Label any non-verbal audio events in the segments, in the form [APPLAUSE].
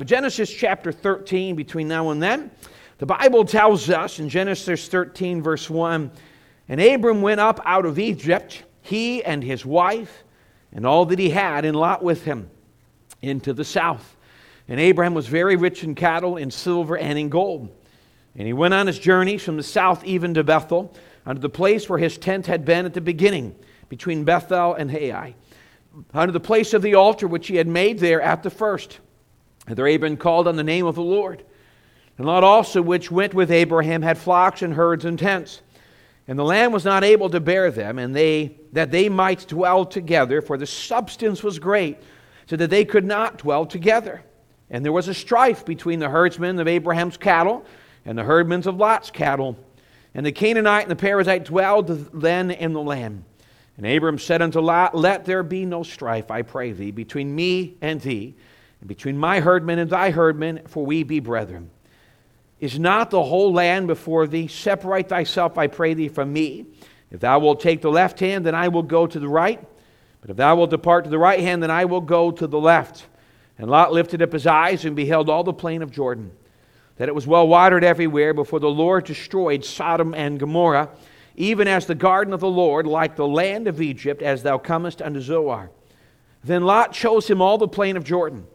But Genesis chapter 13, between now and then, the Bible tells us in Genesis 13, verse 1 And Abram went up out of Egypt, he and his wife, and all that he had, and Lot with him, into the south. And Abraham was very rich in cattle, in silver, and in gold. And he went on his journey from the south even to Bethel, unto the place where his tent had been at the beginning, between Bethel and Hai, unto the place of the altar which he had made there at the first. There Abraham called on the name of the Lord. And Lot also, which went with Abraham, had flocks and herds and tents. And the land was not able to bear them, and they that they might dwell together, for the substance was great, so that they could not dwell together. And there was a strife between the herdsmen of Abraham's cattle and the herdmen of Lot's cattle. And the Canaanite and the Perizzite dwelled then in the land. And Abram said unto Lot, Let there be no strife, I pray thee, between me and thee, between my herdmen and thy herdmen, for we be brethren. Is not the whole land before thee? Separate thyself, I pray thee, from me. If thou wilt take the left hand, then I will go to the right. But if thou wilt depart to the right hand, then I will go to the left. And Lot lifted up his eyes and beheld all the plain of Jordan, that it was well watered everywhere before the Lord destroyed Sodom and Gomorrah, even as the garden of the Lord, like the land of Egypt, as thou comest unto Zoar. Then Lot chose him all the plain of Jordan.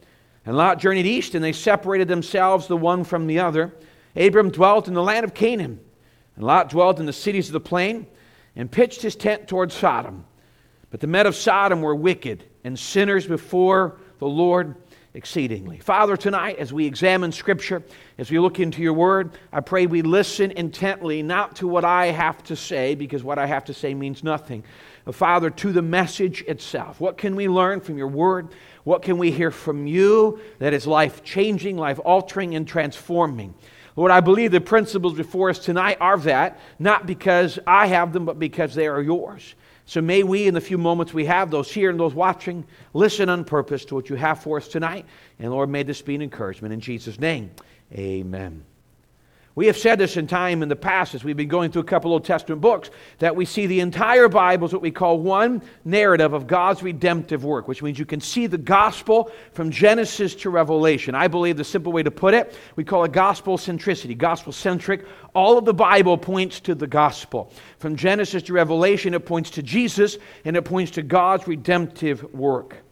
And Lot journeyed east, and they separated themselves the one from the other. Abram dwelt in the land of Canaan, and Lot dwelt in the cities of the plain, and pitched his tent toward Sodom. But the men of Sodom were wicked and sinners before the Lord exceedingly. Father, tonight, as we examine Scripture, as we look into your word, I pray we listen intently, not to what I have to say, because what I have to say means nothing, Father, to the message itself. What can we learn from your word? What can we hear from you that is life changing, life altering, and transforming? Lord, I believe the principles before us tonight are that, not because I have them, but because they are yours. So may we, in the few moments we have, those here and those watching, listen on purpose to what you have for us tonight. And Lord, may this be an encouragement. In Jesus' name, amen. We have said this in time in the past as we've been going through a couple Old Testament books that we see the entire Bible as what we call one narrative of God's redemptive work, which means you can see the gospel from Genesis to Revelation. I believe the simple way to put it, we call it gospel centricity, gospel centric. All of the Bible points to the gospel. From Genesis to Revelation, it points to Jesus and it points to God's redemptive work.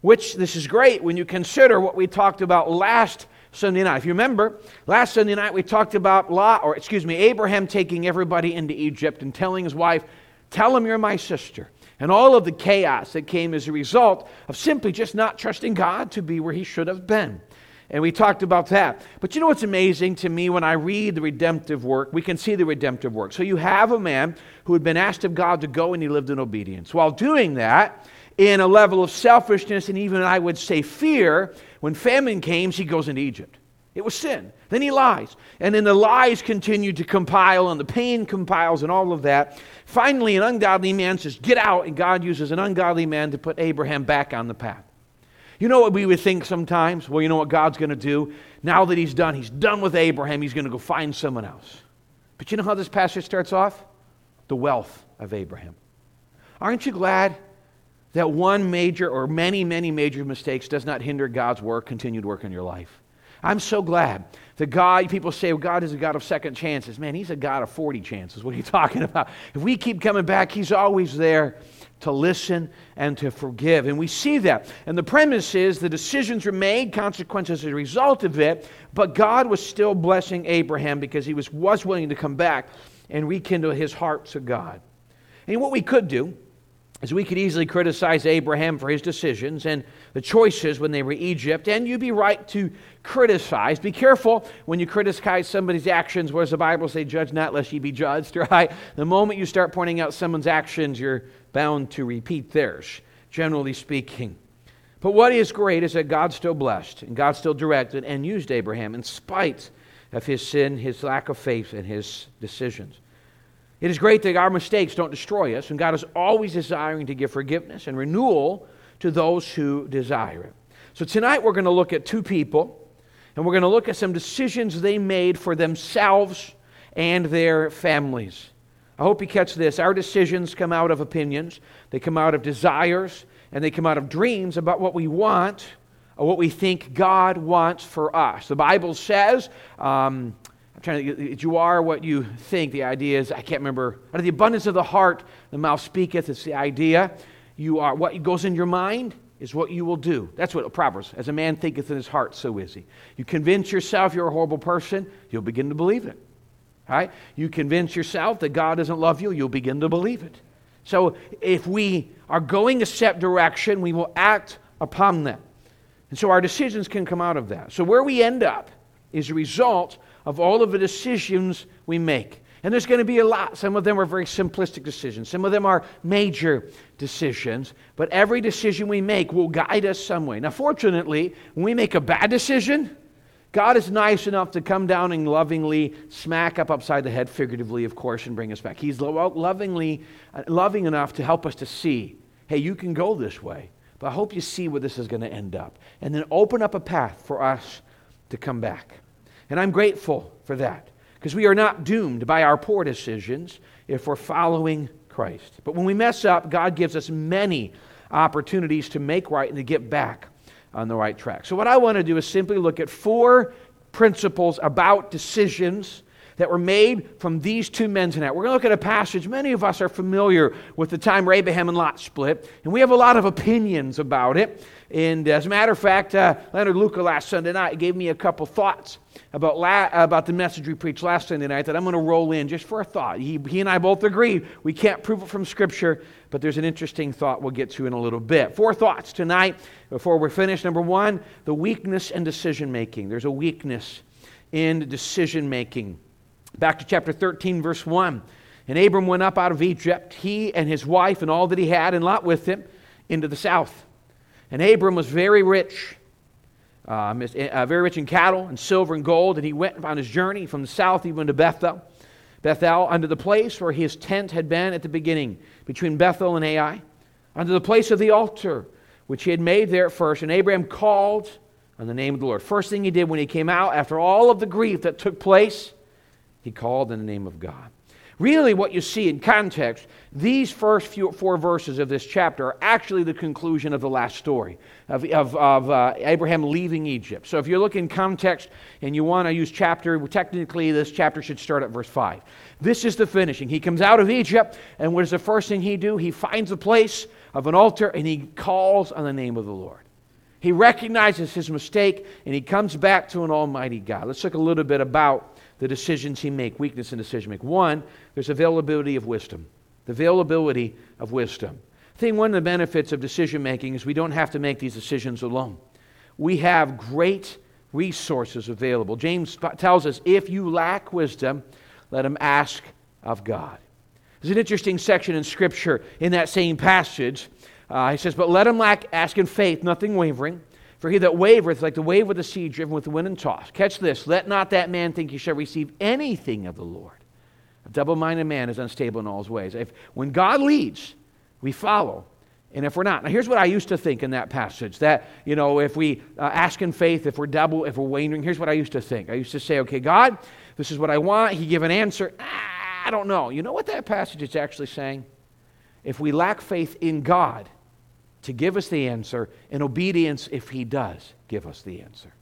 Which this is great when you consider what we talked about last Sunday night. If you remember, last Sunday night we talked about Lot, or excuse me, Abraham taking everybody into Egypt and telling his wife, Tell him you're my sister. And all of the chaos that came as a result of simply just not trusting God to be where he should have been. And we talked about that. But you know what's amazing to me when I read the redemptive work? We can see the redemptive work. So you have a man who had been asked of God to go and he lived in obedience. While doing that, in a level of selfishness and even, I would say, fear, when famine came, he goes into Egypt. It was sin. Then he lies. And then the lies continue to compile, and the pain compiles, and all of that. Finally, an ungodly man says, Get out. And God uses an ungodly man to put Abraham back on the path. You know what we would think sometimes? Well, you know what God's going to do? Now that he's done, he's done with Abraham, he's going to go find someone else. But you know how this passage starts off? The wealth of Abraham. Aren't you glad that one major or many, many major mistakes does not hinder God's work, continued work in your life. I'm so glad that God, people say, well, God is a God of second chances. Man, He's a God of 40 chances. What are you [LAUGHS] talking about? If we keep coming back, He's always there to listen and to forgive. And we see that. And the premise is the decisions were made, consequences as a result of it, but God was still blessing Abraham because he was, was willing to come back and rekindle his heart to God. And what we could do as we could easily criticize Abraham for his decisions and the choices when they were Egypt, and you'd be right to criticize. Be careful when you criticize somebody's actions. Does the Bible say? Judge not, lest ye be judged, [LAUGHS] right? The moment you start pointing out someone's actions, you're bound to repeat theirs, generally speaking. But what is great is that God still blessed, and God still directed and used Abraham in spite of his sin, his lack of faith, and his decisions. It is great that our mistakes don't destroy us, and God is always desiring to give forgiveness and renewal to those who desire it. So tonight we're going to look at two people, and we're going to look at some decisions they made for themselves and their families. I hope you catch this. Our decisions come out of opinions, they come out of desires, and they come out of dreams about what we want or what we think God wants for us. The Bible says, um, trying to get, you are what you think. The idea is, I can't remember, out of the abundance of the heart, the mouth speaketh. It's the idea. You are, what goes in your mind is what you will do. That's what Proverbs, as a man thinketh in his heart, so is he. You convince yourself you're a horrible person, you'll begin to believe it. Right? You convince yourself that God doesn't love you, you'll begin to believe it. So if we are going a set direction, we will act upon them. And so our decisions can come out of that. So where we end up is a result of all of the decisions we make. And there's going to be a lot. Some of them are very simplistic decisions, some of them are major decisions. But every decision we make will guide us some way. Now, fortunately, when we make a bad decision, God is nice enough to come down and lovingly smack up upside the head, figuratively, of course, and bring us back. He's lovingly, uh, loving enough to help us to see hey, you can go this way, but I hope you see where this is going to end up. And then open up a path for us to come back. And I'm grateful for that because we are not doomed by our poor decisions if we're following Christ. But when we mess up, God gives us many opportunities to make right and to get back on the right track. So, what I want to do is simply look at four principles about decisions that were made from these two men tonight. We're going to look at a passage. Many of us are familiar with the time Abraham and Lot split, and we have a lot of opinions about it. And as a matter of fact, uh, Leonard Luca last Sunday night gave me a couple thoughts about, la- about the message we preached last Sunday night that I'm going to roll in just for a thought. He, he and I both agree we can't prove it from Scripture, but there's an interesting thought we'll get to in a little bit. Four thoughts tonight before we're finished. Number one, the weakness in decision making. There's a weakness in decision making. Back to chapter 13, verse 1. And Abram went up out of Egypt, he and his wife and all that he had, and Lot with him, into the south. And Abram was very rich, uh, uh, very rich in cattle and silver and gold. And he went on his journey from the south even to Bethel, Bethel, unto the place where his tent had been at the beginning, between Bethel and Ai, unto the place of the altar which he had made there at first. And Abraham called on the name of the Lord. First thing he did when he came out, after all of the grief that took place, he called in the name of God. Really, what you see in context, these first few, four verses of this chapter are actually the conclusion of the last story of, of, of uh, Abraham leaving Egypt. So, if you look in context and you want to use chapter, technically this chapter should start at verse 5. This is the finishing. He comes out of Egypt, and what is the first thing he do? He finds a place of an altar and he calls on the name of the Lord. He recognizes his mistake and he comes back to an almighty God. Let's look a little bit about the decisions he make, weakness in decision making. One, there's availability of wisdom. The availability of wisdom. I think one of the benefits of decision making is we don't have to make these decisions alone. We have great resources available. James tells us if you lack wisdom, let him ask of God. There's an interesting section in Scripture in that same passage. Uh, he says, But let him lack, ask in faith, nothing wavering. For he that wavereth, like the wave of the sea driven with the wind and tossed. Catch this. Let not that man think he shall receive anything of the Lord. A double minded man is unstable in all his ways. If, when God leads, we follow. And if we're not, now here's what I used to think in that passage that, you know, if we uh, ask in faith, if we're double, if we're wavering, here's what I used to think. I used to say, okay, God, this is what I want. He give an answer. Ah, I don't know. You know what that passage is actually saying? If we lack faith in God, to give us the answer and obedience if He does give us the answer.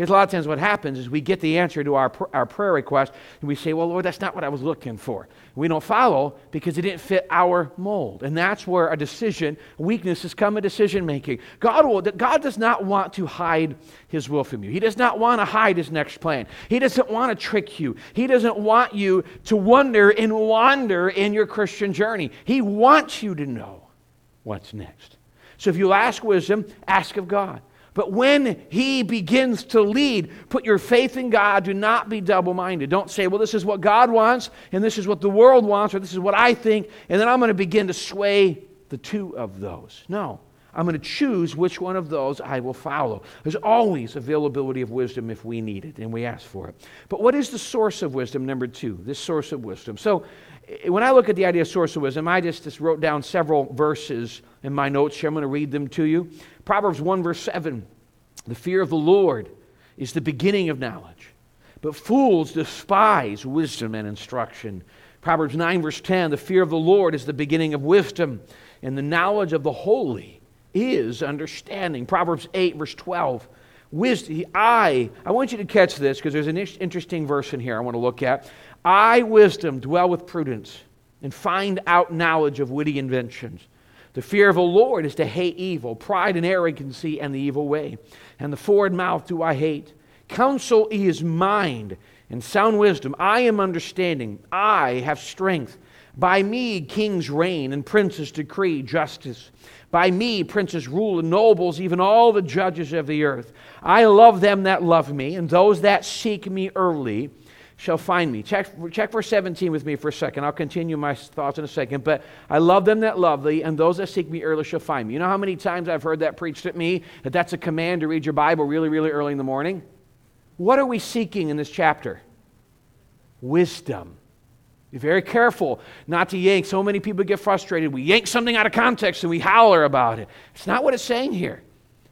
Here's a lot of times what happens is we get the answer to our, our prayer request and we say, Well, Lord, that's not what I was looking for. We don't follow because it didn't fit our mold. And that's where a decision, weakness has come in decision making. God, will, God does not want to hide his will from you. He does not want to hide his next plan. He doesn't want to trick you. He doesn't want you to wonder and wander in your Christian journey. He wants you to know what's next. So if you ask wisdom, ask of God. But when he begins to lead, put your faith in God. Do not be double minded. Don't say, well, this is what God wants, and this is what the world wants, or this is what I think, and then I'm going to begin to sway the two of those. No. I'm going to choose which one of those I will follow. There's always availability of wisdom if we need it and we ask for it. But what is the source of wisdom? Number two, this source of wisdom. So when I look at the idea of source of wisdom, I just, just wrote down several verses in my notes here. I'm going to read them to you. Proverbs 1, verse 7 The fear of the Lord is the beginning of knowledge, but fools despise wisdom and instruction. Proverbs 9, verse 10 The fear of the Lord is the beginning of wisdom, and the knowledge of the holy is understanding. Proverbs 8, verse 12. Wisdom, I, I want you to catch this because there's an interesting verse in here I want to look at. I, wisdom, dwell with prudence and find out knowledge of witty inventions. The fear of the Lord is to hate evil, pride and arrogancy and the evil way. And the forward mouth do I hate. Counsel is mind and sound wisdom. I am understanding. I have strength. By me kings reign and princes decree justice. By me princes rule and nobles, even all the judges of the earth. I love them that love me, and those that seek me early shall find me. Check, check verse 17 with me for a second. I'll continue my thoughts in a second. But I love them that love thee, and those that seek me early shall find me. You know how many times I've heard that preached at me that that's a command to read your Bible really, really early in the morning? What are we seeking in this chapter? Wisdom. Be very careful not to yank. So many people get frustrated. We yank something out of context and we holler about it. It's not what it's saying here.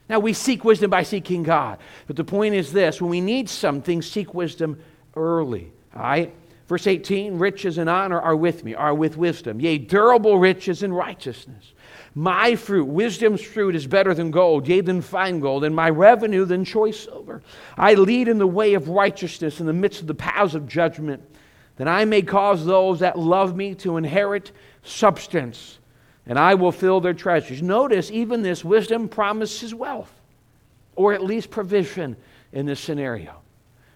Now, we seek wisdom by seeking God. But the point is this when we need something, seek wisdom early. All right? Verse 18 riches and honor are with me, are with wisdom. Yea, durable riches and righteousness. My fruit, wisdom's fruit, is better than gold, yea, than fine gold, and my revenue than choice silver. I lead in the way of righteousness in the midst of the paths of judgment, that I may cause those that love me to inherit substance, and I will fill their treasures. Notice, even this wisdom promises wealth, or at least provision in this scenario.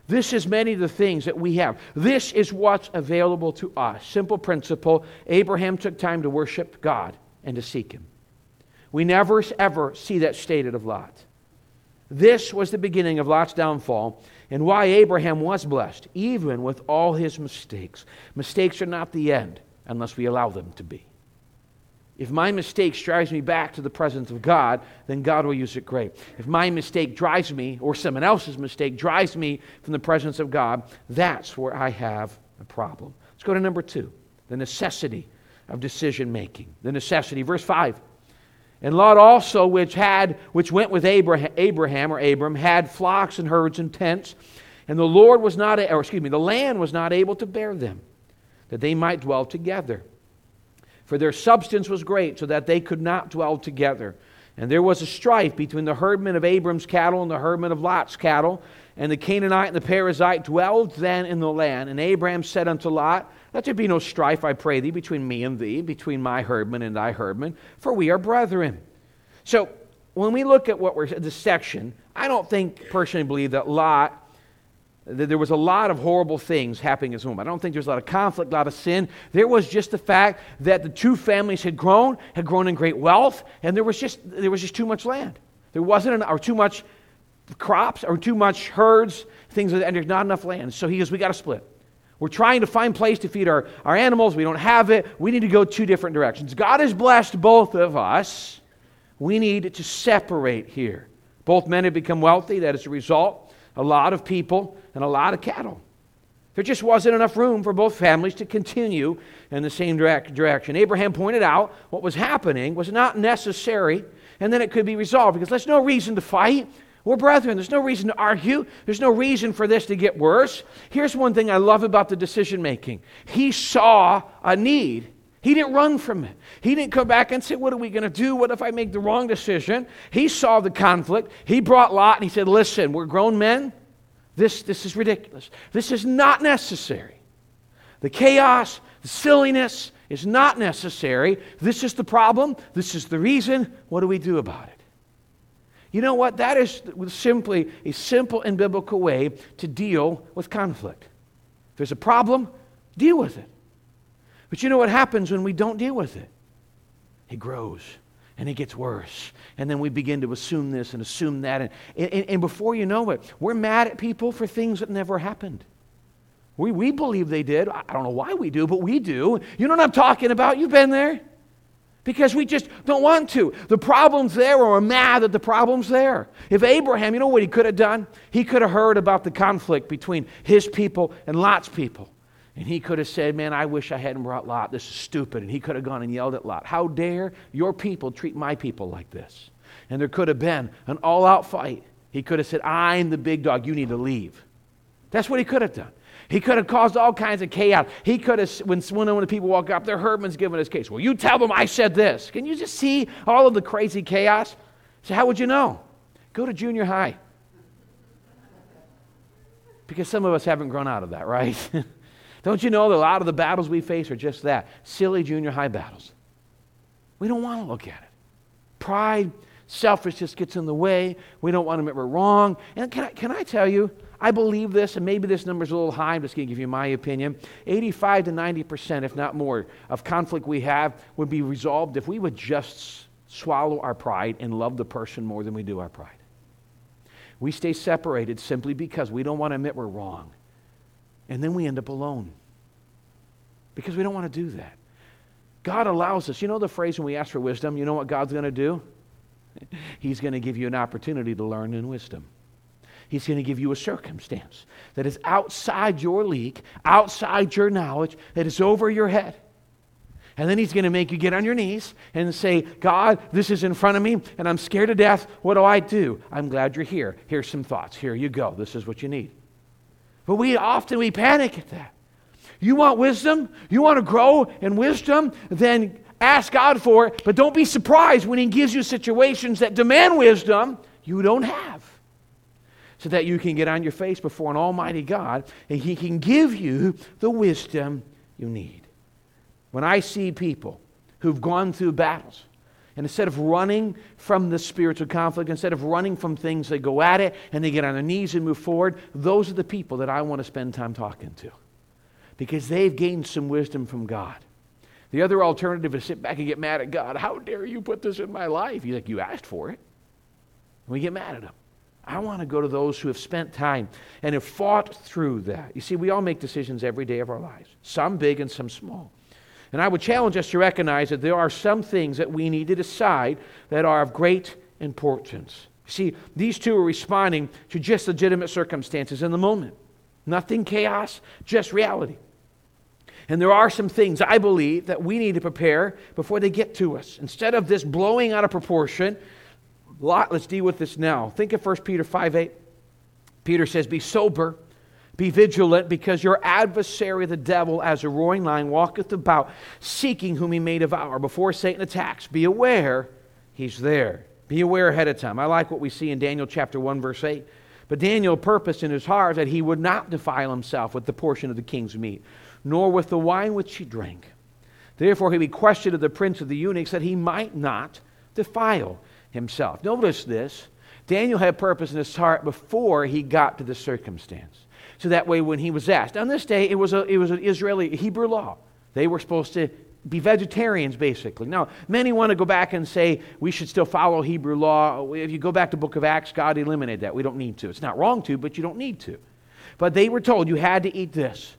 This is many of the things that we have. This is what's available to us. Simple principle Abraham took time to worship God and to seek Him. We never, ever see that stated of Lot. This was the beginning of Lot's downfall and why Abraham was blessed, even with all his mistakes. Mistakes are not the end unless we allow them to be. If my mistake drives me back to the presence of God, then God will use it great. If my mistake drives me, or someone else's mistake drives me from the presence of God, that's where I have a problem. Let's go to number two the necessity of decision making. The necessity. Verse 5. And Lot also, which had which went with Abraham, Abraham or Abram, had flocks and herds and tents, and the Lord was not, or excuse me, the land was not able to bear them, that they might dwell together. For their substance was great, so that they could not dwell together. And there was a strife between the herdmen of Abram's cattle and the herdmen of Lot's cattle. And the Canaanite and the Perizzite dwelled then in the land. And Abram said unto Lot, Let there be no strife, I pray thee, between me and thee, between my herdmen and thy herdmen, for we are brethren. So when we look at what we're this section, I don't think personally believe that Lot that there was a lot of horrible things happening in his home. I don't think there's a lot of conflict, a lot of sin. There was just the fact that the two families had grown, had grown in great wealth, and there was just, there was just too much land. There wasn't enough, or too much crops, or too much herds, things, and there's not enough land. So he goes, we got to split. We're trying to find place to feed our, our animals. We don't have it. We need to go two different directions. God has blessed both of us. We need to separate here. Both men have become wealthy. That is a result. A lot of people and a lot of cattle. There just wasn't enough room for both families to continue in the same direct direction. Abraham pointed out what was happening was not necessary, and then it could be resolved because there's no reason to fight. We're brethren. There's no reason to argue. There's no reason for this to get worse. Here's one thing I love about the decision making he saw a need. He didn't run from it. He didn't come back and say, What are we going to do? What if I make the wrong decision? He saw the conflict. He brought Lot and he said, Listen, we're grown men. This, this is ridiculous. This is not necessary. The chaos, the silliness is not necessary. This is the problem. This is the reason. What do we do about it? You know what? That is simply a simple and biblical way to deal with conflict. If there's a problem, deal with it. But you know what happens when we don't deal with it? It grows and it gets worse. And then we begin to assume this and assume that. And, and, and, before you know it, we're mad at people for things that never happened. We, we believe they did. I don't know why we do, but we do. You know what I'm talking about? You've been there. Because we just don't want to. The problem's there, or we're mad that the problem's there. If Abraham, you know what he could have done? He could have heard about the conflict between his people and Lot's people. And he could have said, Man, I wish I hadn't brought Lot. This is stupid. And he could have gone and yelled at Lot, How dare your people treat my people like this? And there could have been an all out fight. He could have said, I'm the big dog. You need to leave. That's what he could have done. He could have caused all kinds of chaos. He could have, when one of the people walk up there, Herdman's giving his case. Well, you tell them I said this. Can you just see all of the crazy chaos? So, how would you know? Go to junior high. Because some of us haven't grown out of that, right? [LAUGHS] Don't you know that a lot of the battles we face are just that silly junior high battles? We don't want to look at it. Pride, selfishness gets in the way. We don't want to admit we're wrong. And can I, can I tell you, I believe this, and maybe this number is a little high. I'm just going to give you my opinion. 85 to 90%, if not more, of conflict we have would be resolved if we would just swallow our pride and love the person more than we do our pride. We stay separated simply because we don't want to admit we're wrong. And then we end up alone because we don't want to do that. God allows us. You know the phrase when we ask for wisdom, you know what God's going to do? He's going to give you an opportunity to learn in wisdom. He's going to give you a circumstance that is outside your league, outside your knowledge, that is over your head. And then he's going to make you get on your knees and say, God, this is in front of me and I'm scared to death. What do I do? I'm glad you're here. Here's some thoughts. Here you go. This is what you need. But we often we panic at that. You want wisdom? You want to grow in wisdom? Then ask God for it, but don't be surprised when He gives you situations that demand wisdom you don't have. So that you can get on your face before an Almighty God and He can give you the wisdom you need. When I see people who've gone through battles, and instead of running from the spiritual conflict, instead of running from things, they go at it and they get on their knees and move forward. Those are the people that I want to spend time talking to because they've gained some wisdom from God. The other alternative is sit back and get mad at God. How dare you put this in my life? He's like, You asked for it. And we get mad at him. I want to go to those who have spent time and have fought through that. You see, we all make decisions every day of our lives, some big and some small. And I would challenge us to recognize that there are some things that we need to decide that are of great importance. See, these two are responding to just legitimate circumstances in the moment. Nothing chaos, just reality. And there are some things I believe that we need to prepare before they get to us. Instead of this blowing out of proportion, lot, let's deal with this now. Think of 1 Peter 5 8. Peter says, Be sober, be vigilant, because your adversary, the devil, as a roaring lion, walketh about, seeking whom he may devour. Before Satan attacks, be aware he's there. Be aware ahead of time. I like what we see in Daniel chapter 1, verse 8. But Daniel purposed in his heart that he would not defile himself with the portion of the king's meat, nor with the wine which he drank. Therefore he requested of the prince of the eunuchs that he might not defile himself. Notice this. Daniel had purpose in his heart before he got to the circumstance. So that way, when he was asked, on this day, it was, a, it was an Israeli Hebrew law. They were supposed to be vegetarians, basically. Now, many want to go back and say we should still follow Hebrew law. If you go back to book of Acts, God eliminated that. We don't need to. It's not wrong to, but you don't need to. But they were told you had to eat this.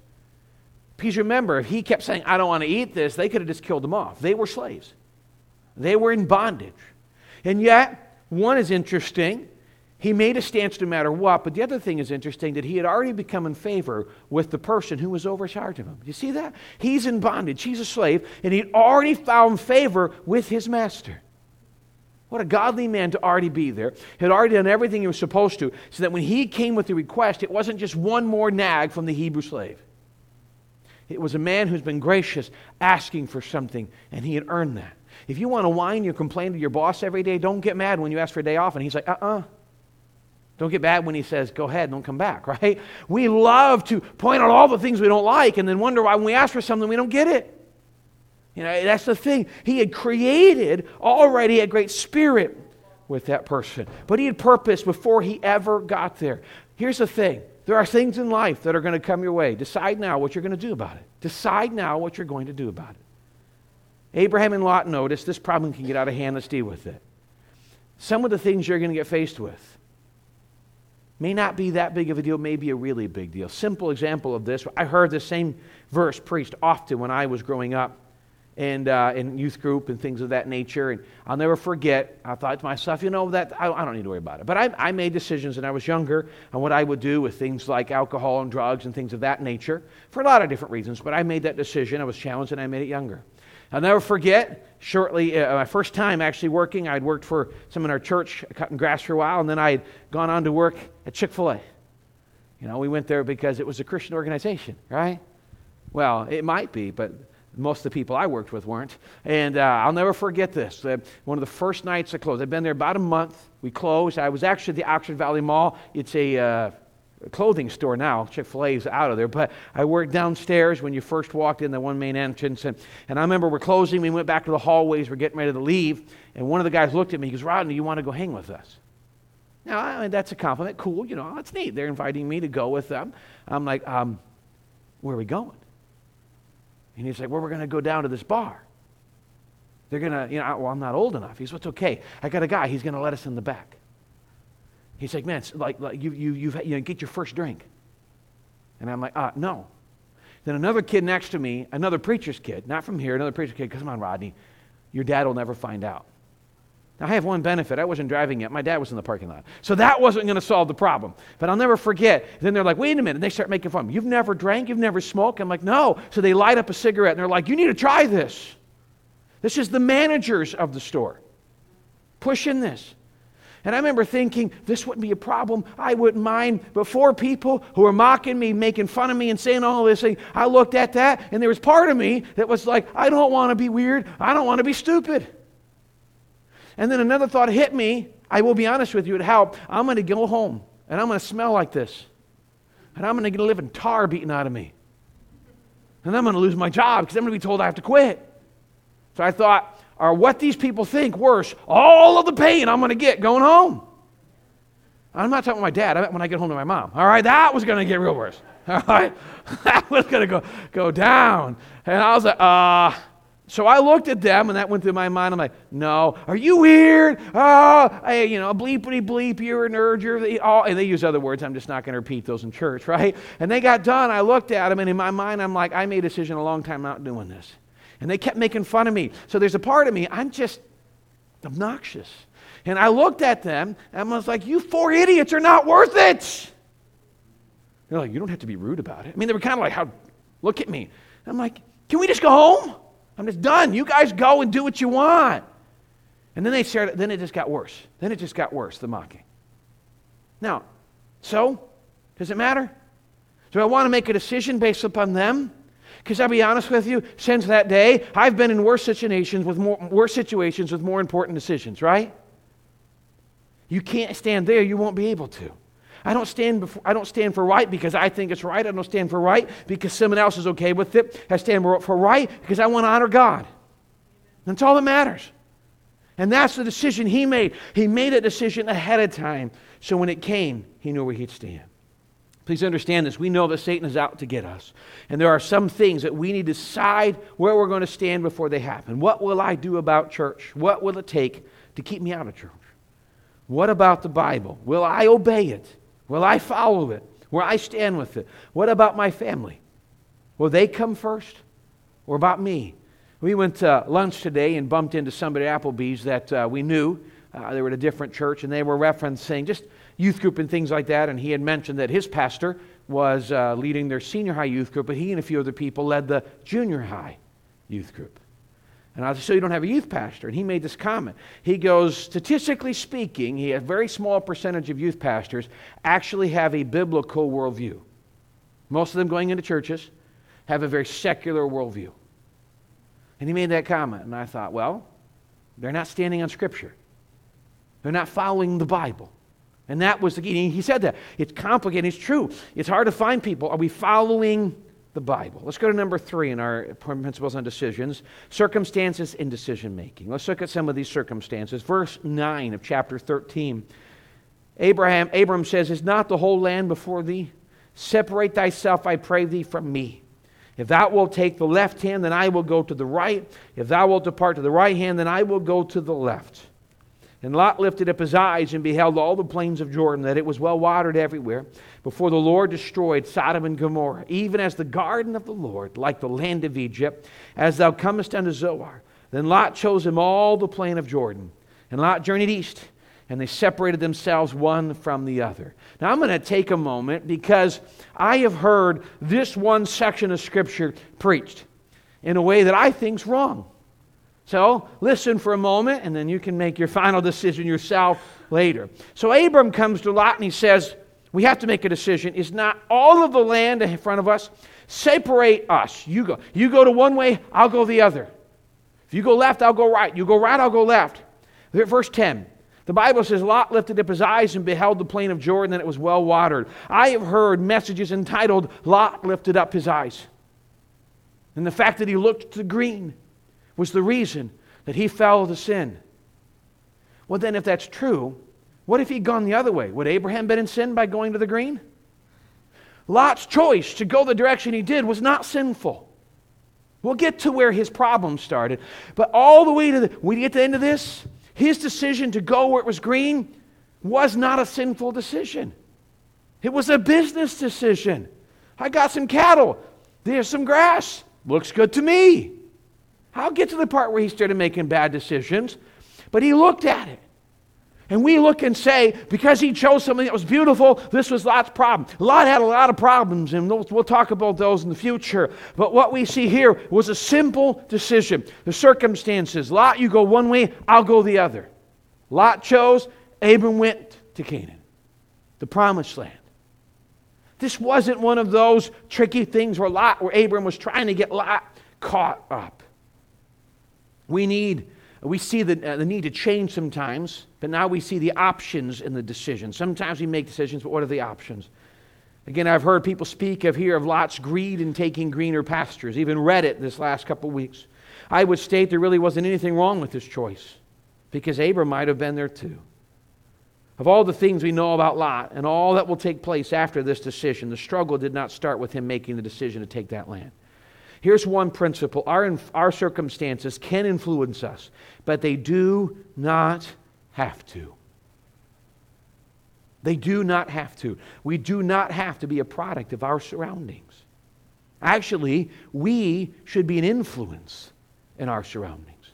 Please remember, if he kept saying, I don't want to eat this, they could have just killed him off. They were slaves, they were in bondage. And yet, one is interesting he made a stance no matter what, but the other thing is interesting that he had already become in favor with the person who was overcharged of him. You see that? He's in bondage, he's a slave, and he'd already found favor with his master. What a godly man to already be there. He had already done everything he was supposed to, so that when he came with the request, it wasn't just one more nag from the Hebrew slave. It was a man who's been gracious, asking for something, and he had earned that. If you want to whine, you complain to your boss every day, don't get mad when you ask for a day off, and he's like, uh uh-uh. uh don't get mad when he says, go ahead, don't come back, [LAUGHS] right? We love to point out all the things we don't like and then wonder why when we ask for something we don't get it. You know, that's the thing. He had created already a great spirit with that person, but he had purpose before he ever got there. Here's the thing there are things in life that are going to come your way. Decide now what you're going to do about it. Decide now what you're going to do about it. Abraham and Lot noticed this problem can get out of hand. Let's deal with it. Some of the things you're going to get faced with may not be that big of a deal, may be a really big deal. Simple example of this I heard the same verse preached often when I was growing up and uh, in youth group and things of that nature. And I'll never forget, I thought to myself, you know, that I, I don't need to worry about it. But I, I, made decisions when I was younger on what I would do with things like alcohol and drugs and things of that nature for a lot of different reasons. But I made that decision. I was challenged and I made it younger. I'll never forget, shortly, uh, my first time actually working, I'd worked for some in our church, cutting grass for a while, and then I'd gone on to work at Chick fil A. You know, we went there because it was a Christian organization, right? Well, it might be, but most of the people I worked with weren't. And uh, I'll never forget this. Uh, one of the first nights I closed, I'd been there about a month. We closed. I was actually at the Oxford Valley Mall. It's a uh, clothing store now. Chick fil A is out of there. But I worked downstairs when you first walked in the one main entrance. And, and I remember we're closing. We went back to the hallways. We're getting ready to leave. And one of the guys looked at me. He goes, Rodney, you want to go hang with us? Now, I mean, that's a compliment. Cool. You know, that's neat. They're inviting me to go with them. I'm like, um, where are we going? And he's like, well, we're going to go down to this bar. They're going to, you know, well, I'm not old enough. He's, what's okay. I got a guy. He's going to let us in the back. He's like, man, like, like you, you, you've, you know, get your first drink. And I'm like, ah, no. Then another kid next to me, another preacher's kid, not from here, another preacher's kid, come on, Rodney, your dad will never find out. Now, I have one benefit. I wasn't driving yet. My dad was in the parking lot. So that wasn't going to solve the problem. But I'll never forget. Then they're like, wait a minute. And they start making fun. Of me. You've never drank? You've never smoked? I'm like, no. So they light up a cigarette and they're like, you need to try this. This is the managers of the store pushing this. And I remember thinking, this wouldn't be a problem. I wouldn't mind. But four people who were mocking me, making fun of me, and saying all this thing, I looked at that, and there was part of me that was like, I don't want to be weird. I don't want to be stupid. And then another thought hit me. I will be honest with you, it helped. I'm going to go home and I'm going to smell like this. And I'm going to get a living tar beaten out of me. And I'm going to lose my job because I'm going to be told I have to quit. So I thought, are what these people think worse? All of the pain I'm going to get going home. I'm not talking to my dad. I meant when I get home to my mom. All right, that was going to get real worse. [LAUGHS] All right, [LAUGHS] that was going to go, go down. And I was like, uh, so I looked at them, and that went through my mind. I'm like, no, are you weird? Oh, I, you know, bleepity bleep, you're a nerd, you're the, oh, and they use other words. I'm just not going to repeat those in church, [LAUGHS] right? And they got done. I looked at them, and in my mind, I'm like, I made a decision a long time not doing this. And they kept making fun of me. So there's a part of me, I'm just obnoxious. And I looked at them, and I was like, you four idiots are not worth it. They're like, you don't have to be rude about it. I mean, they were kind of like, how, look at me. I'm like, can we just go home? I'm just done. You guys go and do what you want. And then they started, then it just got worse. Then it just got worse, the mocking. Now, so, does it matter? Do I want to make a decision based upon them? Because I'll be honest with you, since that day, I've been in worse situations with more worse situations with more important decisions, right? You can't stand there, you won't be able to. I don't stand before, I don't stand for right because I think it's right. I don't stand for right because someone else is okay with it. I stand for right because I want to honor God. That's all that matters. And that's the decision he made. He made a decision ahead of time. So when it came, he knew where he'd stand. Please understand this. We know that Satan is out to get us. And there are some things that we need to decide where we're going to stand before they happen. What will I do about church? What will it take to keep me out of church? What about the Bible? Will I obey it? Will I follow it? Where I stand with it? What about my family? Will they come first? Or about me? We went to lunch today and bumped into somebody at Applebee's that uh, we knew. Uh, they were at a different church, and they were referencing just youth group and things like that. And he had mentioned that his pastor was uh, leading their senior high youth group, but he and a few other people led the junior high youth group. And I said, So you don't have a youth pastor? And he made this comment. He goes, Statistically speaking, he, a very small percentage of youth pastors actually have a biblical worldview. Most of them going into churches have a very secular worldview. And he made that comment. And I thought, Well, they're not standing on Scripture, they're not following the Bible. And that was the key. He said that. It's complicated. It's true. It's hard to find people. Are we following the Bible. Let's go to number three in our principles on decisions circumstances in decision making. Let's look at some of these circumstances. Verse 9 of chapter 13. Abraham, Abram says, Is not the whole land before thee? Separate thyself, I pray thee, from me. If thou wilt take the left hand, then I will go to the right. If thou wilt depart to the right hand, then I will go to the left. And Lot lifted up his eyes and beheld all the plains of Jordan, that it was well watered everywhere, before the Lord destroyed Sodom and Gomorrah, even as the garden of the Lord, like the land of Egypt, as thou comest unto Zoar. Then Lot chose him all the plain of Jordan. And Lot journeyed east, and they separated themselves one from the other. Now I'm going to take a moment because I have heard this one section of Scripture preached in a way that I think's wrong. So listen for a moment, and then you can make your final decision yourself later. So Abram comes to Lot and he says, we have to make a decision is not all of the land in front of us separate us. You go. You go to one way, I'll go the other. If you go left, I'll go right. You go right, I'll go left. Verse 10. The Bible says Lot lifted up his eyes and beheld the plain of Jordan, and it was well watered. I have heard messages entitled, Lot lifted up his eyes. And the fact that he looked to green was the reason that he fell to sin. Well, then, if that's true, what if he'd gone the other way? Would Abraham been in sin by going to the green? Lot's choice to go the direction he did was not sinful. We'll get to where his problem started. But all the way to the, you get to the end of this, his decision to go where it was green was not a sinful decision. It was a business decision. I got some cattle. There's some grass. Looks good to me. I'll get to the part where he started making bad decisions. But he looked at it. And we look and say, because he chose something that was beautiful, this was Lot's problem. Lot had a lot of problems, and we'll, talk about those in the future. But what we see here was a simple decision. The circumstances Lot, you go one way, I'll go the other. Lot chose, Abram went to Canaan, the promised land. This wasn't one of those tricky things where Lot, where Abram was trying to get Lot caught up. We need we see the, uh, the need to change sometimes, but now we see the options in the decision. Sometimes we make decisions, but what are the options? Again, I've heard people speak of here of Lot's greed in taking greener pastures, even read it this last couple weeks. I would state there really wasn't anything wrong with this choice because Abram might have been there too. Of all the things we know about Lot and all that will take place after this decision, the struggle did not start with him making the decision to take that land. Here's one principle our, our circumstances can influence us, but they do not have to. They do not have to. We do not have to be a product of our surroundings. Actually, we should be an influence in our surroundings.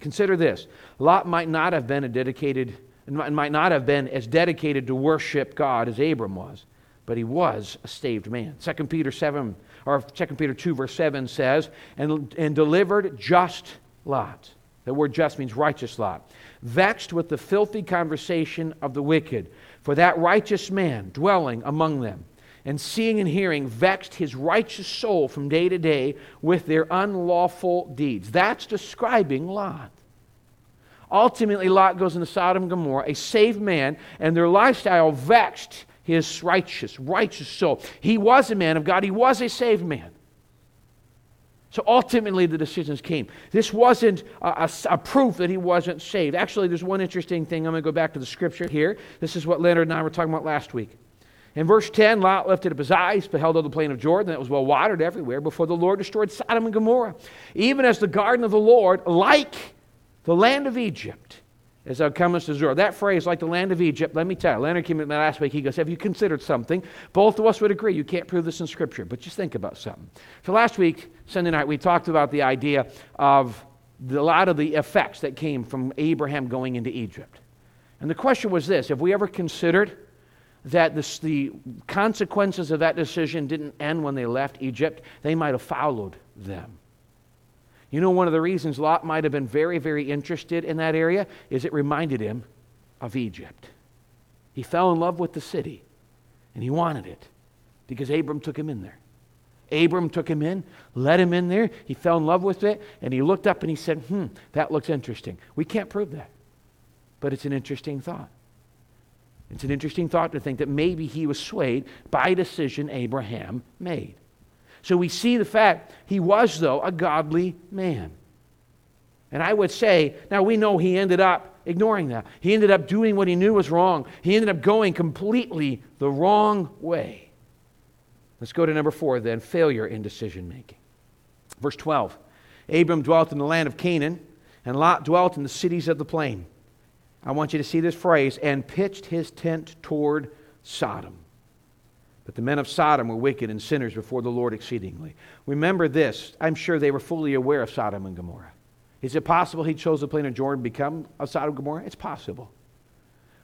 Consider this Lot might not have been a dedicated, might not have been as dedicated to worship God as Abram was, but he was a saved man. 2 Peter 7 or 2 Peter 2, verse 7 says, and, and delivered just Lot. The word just means righteous Lot. Vexed with the filthy conversation of the wicked. For that righteous man dwelling among them, and seeing and hearing, vexed his righteous soul from day to day with their unlawful deeds. That's describing Lot. Ultimately, Lot goes into Sodom and Gomorrah, a saved man, and their lifestyle vexed his righteous, righteous soul. He was a man of God, he was a saved man. So ultimately, the decisions came. This wasn't a, a, a, proof that he wasn't saved. Actually, there's one interesting thing. I'm going to go back to the scripture here. This is what Leonard and I were talking about last week. In verse 10, Lot lifted up his eyes, beheld on the plain of Jordan that was well watered everywhere before the Lord destroyed Sodom and Gomorrah, even as the garden of the Lord, like the land of Egypt as thou comest to Zoar. That phrase, like the land of Egypt, let me tell you, Leonard came in last week, he goes, Have you considered something? Both of us would agree. You can't prove this in Scripture, but just think about something. So last week, Sunday night, we talked about the idea of the, a lot of the effects that came from Abraham going into Egypt. And the question was this Have we ever considered that this, the consequences of that decision didn't end when they left Egypt? They might have followed them. You know, one of the reasons Lot might have been very, very interested in that area is it reminded him of Egypt. He fell in love with the city and he wanted it because Abram took him in there. Abram took him in, let him in there. He fell in love with it, and he looked up and he said, Hmm, that looks interesting. We can't prove that, but it's an interesting thought. It's an interesting thought to think that maybe he was swayed by a decision Abraham made. So we see the fact he was, though, a godly man. And I would say, now we know he ended up ignoring that. He ended up doing what he knew was wrong. He ended up going completely the wrong way. Let's go to number four then failure in decision making. Verse 12 Abram dwelt in the land of Canaan, and Lot dwelt in the cities of the plain. I want you to see this phrase and pitched his tent toward Sodom. But the men of Sodom were wicked and sinners before the Lord exceedingly. Remember this. I'm sure they were fully aware of Sodom and Gomorrah. Is it possible he chose the plain of Jordan to become a Sodom and Gomorrah? It's possible.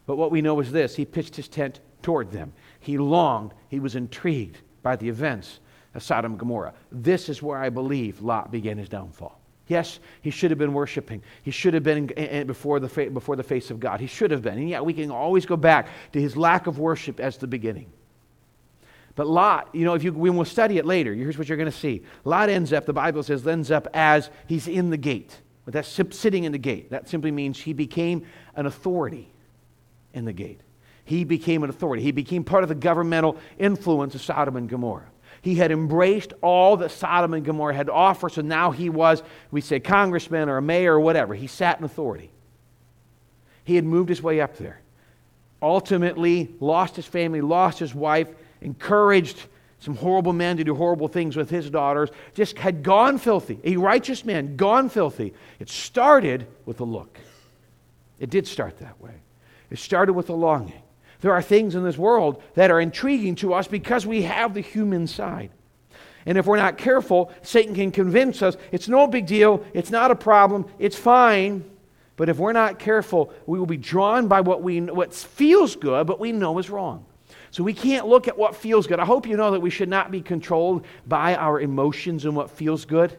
But what we know is this he pitched his tent toward them. He longed, he was intrigued by the events of Sodom and Gomorrah. This is where I believe Lot began his downfall. Yes, he should have been worshiping. He should have been before the, before the face of God. He should have been. And yet we can always go back to his lack of worship as the beginning. But Lot, you know, if you, we will study it later, here's what you're going to see. Lot ends up, the Bible says, ends up as he's in the gate. But that's sitting in the gate. That simply means he became an authority in the gate. He became an authority. He became part of the governmental influence of Sodom and Gomorrah. He had embraced all that Sodom and Gomorrah had to offer, so now he was, we say, congressman or a mayor or whatever. He sat in authority. He had moved his way up there. Ultimately, lost his family, lost his wife, encouraged some horrible men to do horrible things with his daughters, just had gone filthy. A righteous man, gone filthy. It started with a look. It did start that way. It started with a longing. There are things in this world that are intriguing to us because we have the human side. And if we're not careful, Satan can convince us it's no big deal, it's not a problem, it's fine. But if we're not careful, we will be drawn by what, we, what feels good, but we know is wrong. So we can't look at what feels good. I hope you know that we should not be controlled by our emotions and what feels good.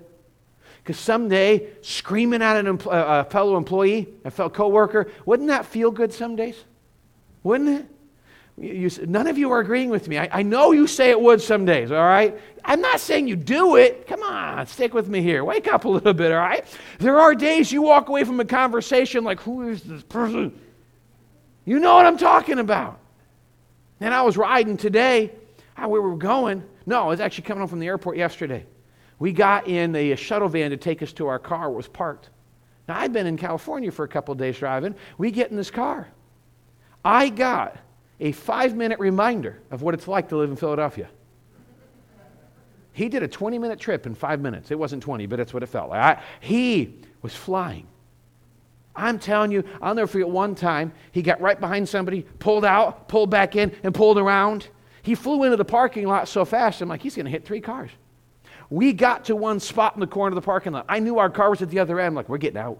Because someday, screaming at an, uh, a fellow employee, a fellow coworker, wouldn't that feel good some days? Wouldn't it? You, none of you are agreeing with me. I, I know you say it would some days, all right? I'm not saying you do it. Come on, stick with me here. Wake up a [LAUGHS] little bit, all right? There are days you walk away from a conversation like, who is this person? You know what I'm talking about. And I was riding today, how we were going. No, I was actually coming home from the airport yesterday. We got in a shuttle van to take us to our car, It was parked. Now, I'd been in California for a couple days driving. We get in this car. I got a five minute reminder of what it's like to live in Philadelphia. He did a 20 minute trip in five minutes. It wasn't 20, but that's what it felt like. I, he was flying. I'm telling you, I'll never forget one time he got right behind somebody, pulled out, pulled back in, and pulled around. He flew into the parking lot so fast, I'm like, he's going to hit three cars. We got to one spot in the corner of the parking lot. I knew our car was at the other end. I'm like, we're getting out.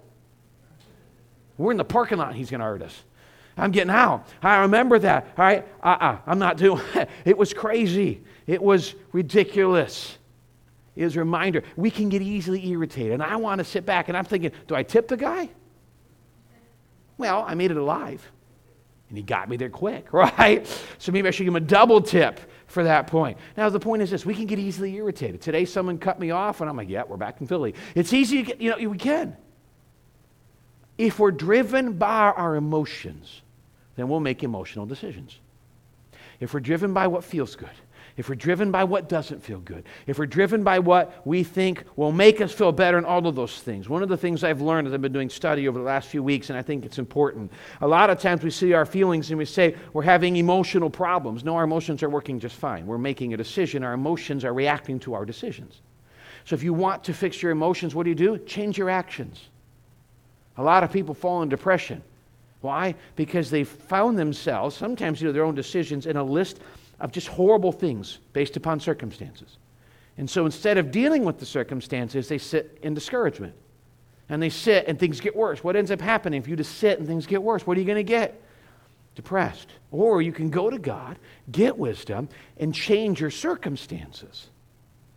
We're in the parking lot, he's going to hurt us. I'm getting out. I remember that. All right? Uh uh-uh, uh. I'm not doing [LAUGHS] it. It was crazy. It was ridiculous. It was a reminder. We can get easily irritated. And I want to sit back and I'm thinking, do I tip the guy? Well, I made it alive. And he got me there quick, [LAUGHS] right? So maybe I should give him a double tip for that point. Now, the point is this we can get easily irritated. Today, someone cut me off, and I'm like, yeah, we're back in Philly. It's easy to get, you know, we can. If we're driven by our emotions, then we'll make emotional decisions. If we're driven by what feels good, if we're driven by what doesn't feel good, if we're driven by what we think will make us feel better, and all of those things. One of the things I've learned as I've been doing study over the last few weeks, and I think it's important, a lot of times we see our feelings and we say we're having emotional problems. No, our emotions are working just fine. We're making a decision, our emotions are reacting to our decisions. So if you want to fix your emotions, what do you do? Change your actions. A lot of people fall in depression. Why? Because they found themselves, sometimes you know, their own decisions, in a list of just horrible things based upon circumstances. And so instead of dealing with the circumstances, they sit in discouragement. And they sit and things get worse. What ends up happening if you just sit and things get worse? What are you going to get? Depressed. Or you can go to God, get wisdom, and change your circumstances.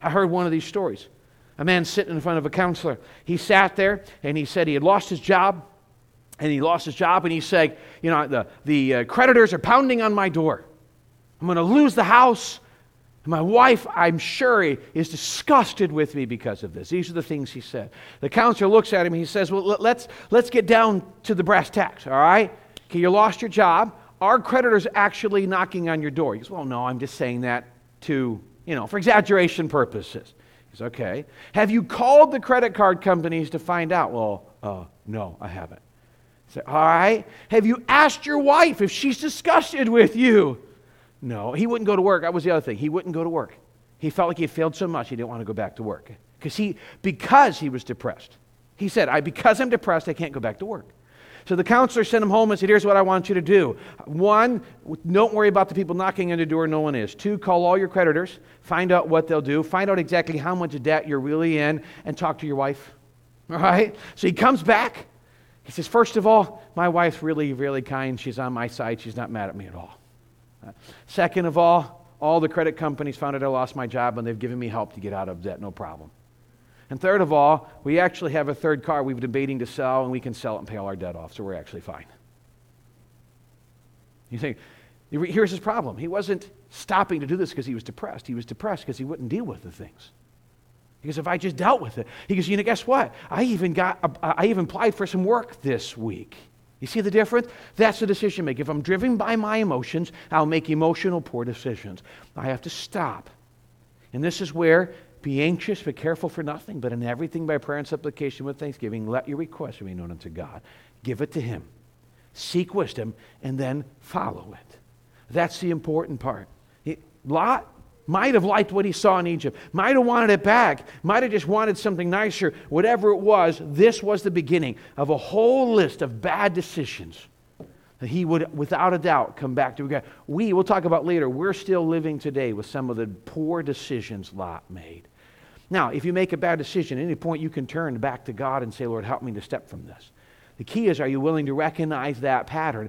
I heard one of these stories. A man sitting in front of a counselor. He sat there and he said he had lost his job. And he lost his job and he said, You know, the, the uh, creditors are pounding on my door. I'm going to lose the house. My wife, I'm sure, is disgusted with me because of this. These are the things he said. The counselor looks at him and he says, Well, let's, let's get down to the brass tacks, all right? Okay, you lost your job. Are creditors actually knocking on your door? He goes, Well, no, I'm just saying that to, you know, for exaggeration purposes. He's okay. Have you called the credit card companies to find out? Well, uh, no, I haven't. He Say, all right. Have you asked your wife if she's disgusted with you? No, he wouldn't go to work. That was the other thing. He wouldn't go to work. He felt like he had failed so much he didn't want to go back to work. Because he because he was depressed. He said, I because I'm depressed, I can't go back to work. So the counselor sent him home and said, Here's what I want you to do. One, don't worry about the people knocking on the door, no one is. Two, call all your creditors, find out what they'll do, find out exactly how much debt you're really in, and talk to your wife. [LAUGHS] All right? So he comes back. He says, First of all, my wife's really, really kind. She's on my side. She's not mad at me at all. Second of all, all the credit companies found out I lost my job and they've given me help to get out of debt, no problem. And third of all, we actually have a third car we've been debating to sell, and we can sell it and pay all our debt off, so we're actually fine. You think, here's his problem. He wasn't stopping to do this because he was depressed. He was depressed because he wouldn't deal with the things. Because if I just dealt with it, he goes, you know, guess what? I even got, uh, I even applied for some work this week. You see the difference? That's the decision making. If I'm driven by my emotions, I'll make emotional poor decisions. I have to stop. And this is where be anxious, but careful for nothing, but in everything by prayer and supplication with thanksgiving, let your requests be known unto God. Give it to Him. Seek wisdom and then follow it. That's the important part. Lot might have liked what he saw in Egypt, might have wanted it back, might have just wanted something nicer, whatever it was. This was the beginning of a whole list of bad decisions that he would, without a doubt, come back to regret. We, we'll talk about later, we're still living today with some of the poor decisions Lot made. Now, if you make a bad decision, at any point you can turn back to God and say, Lord, help me to step from this. The key is, are you willing to recognize that pattern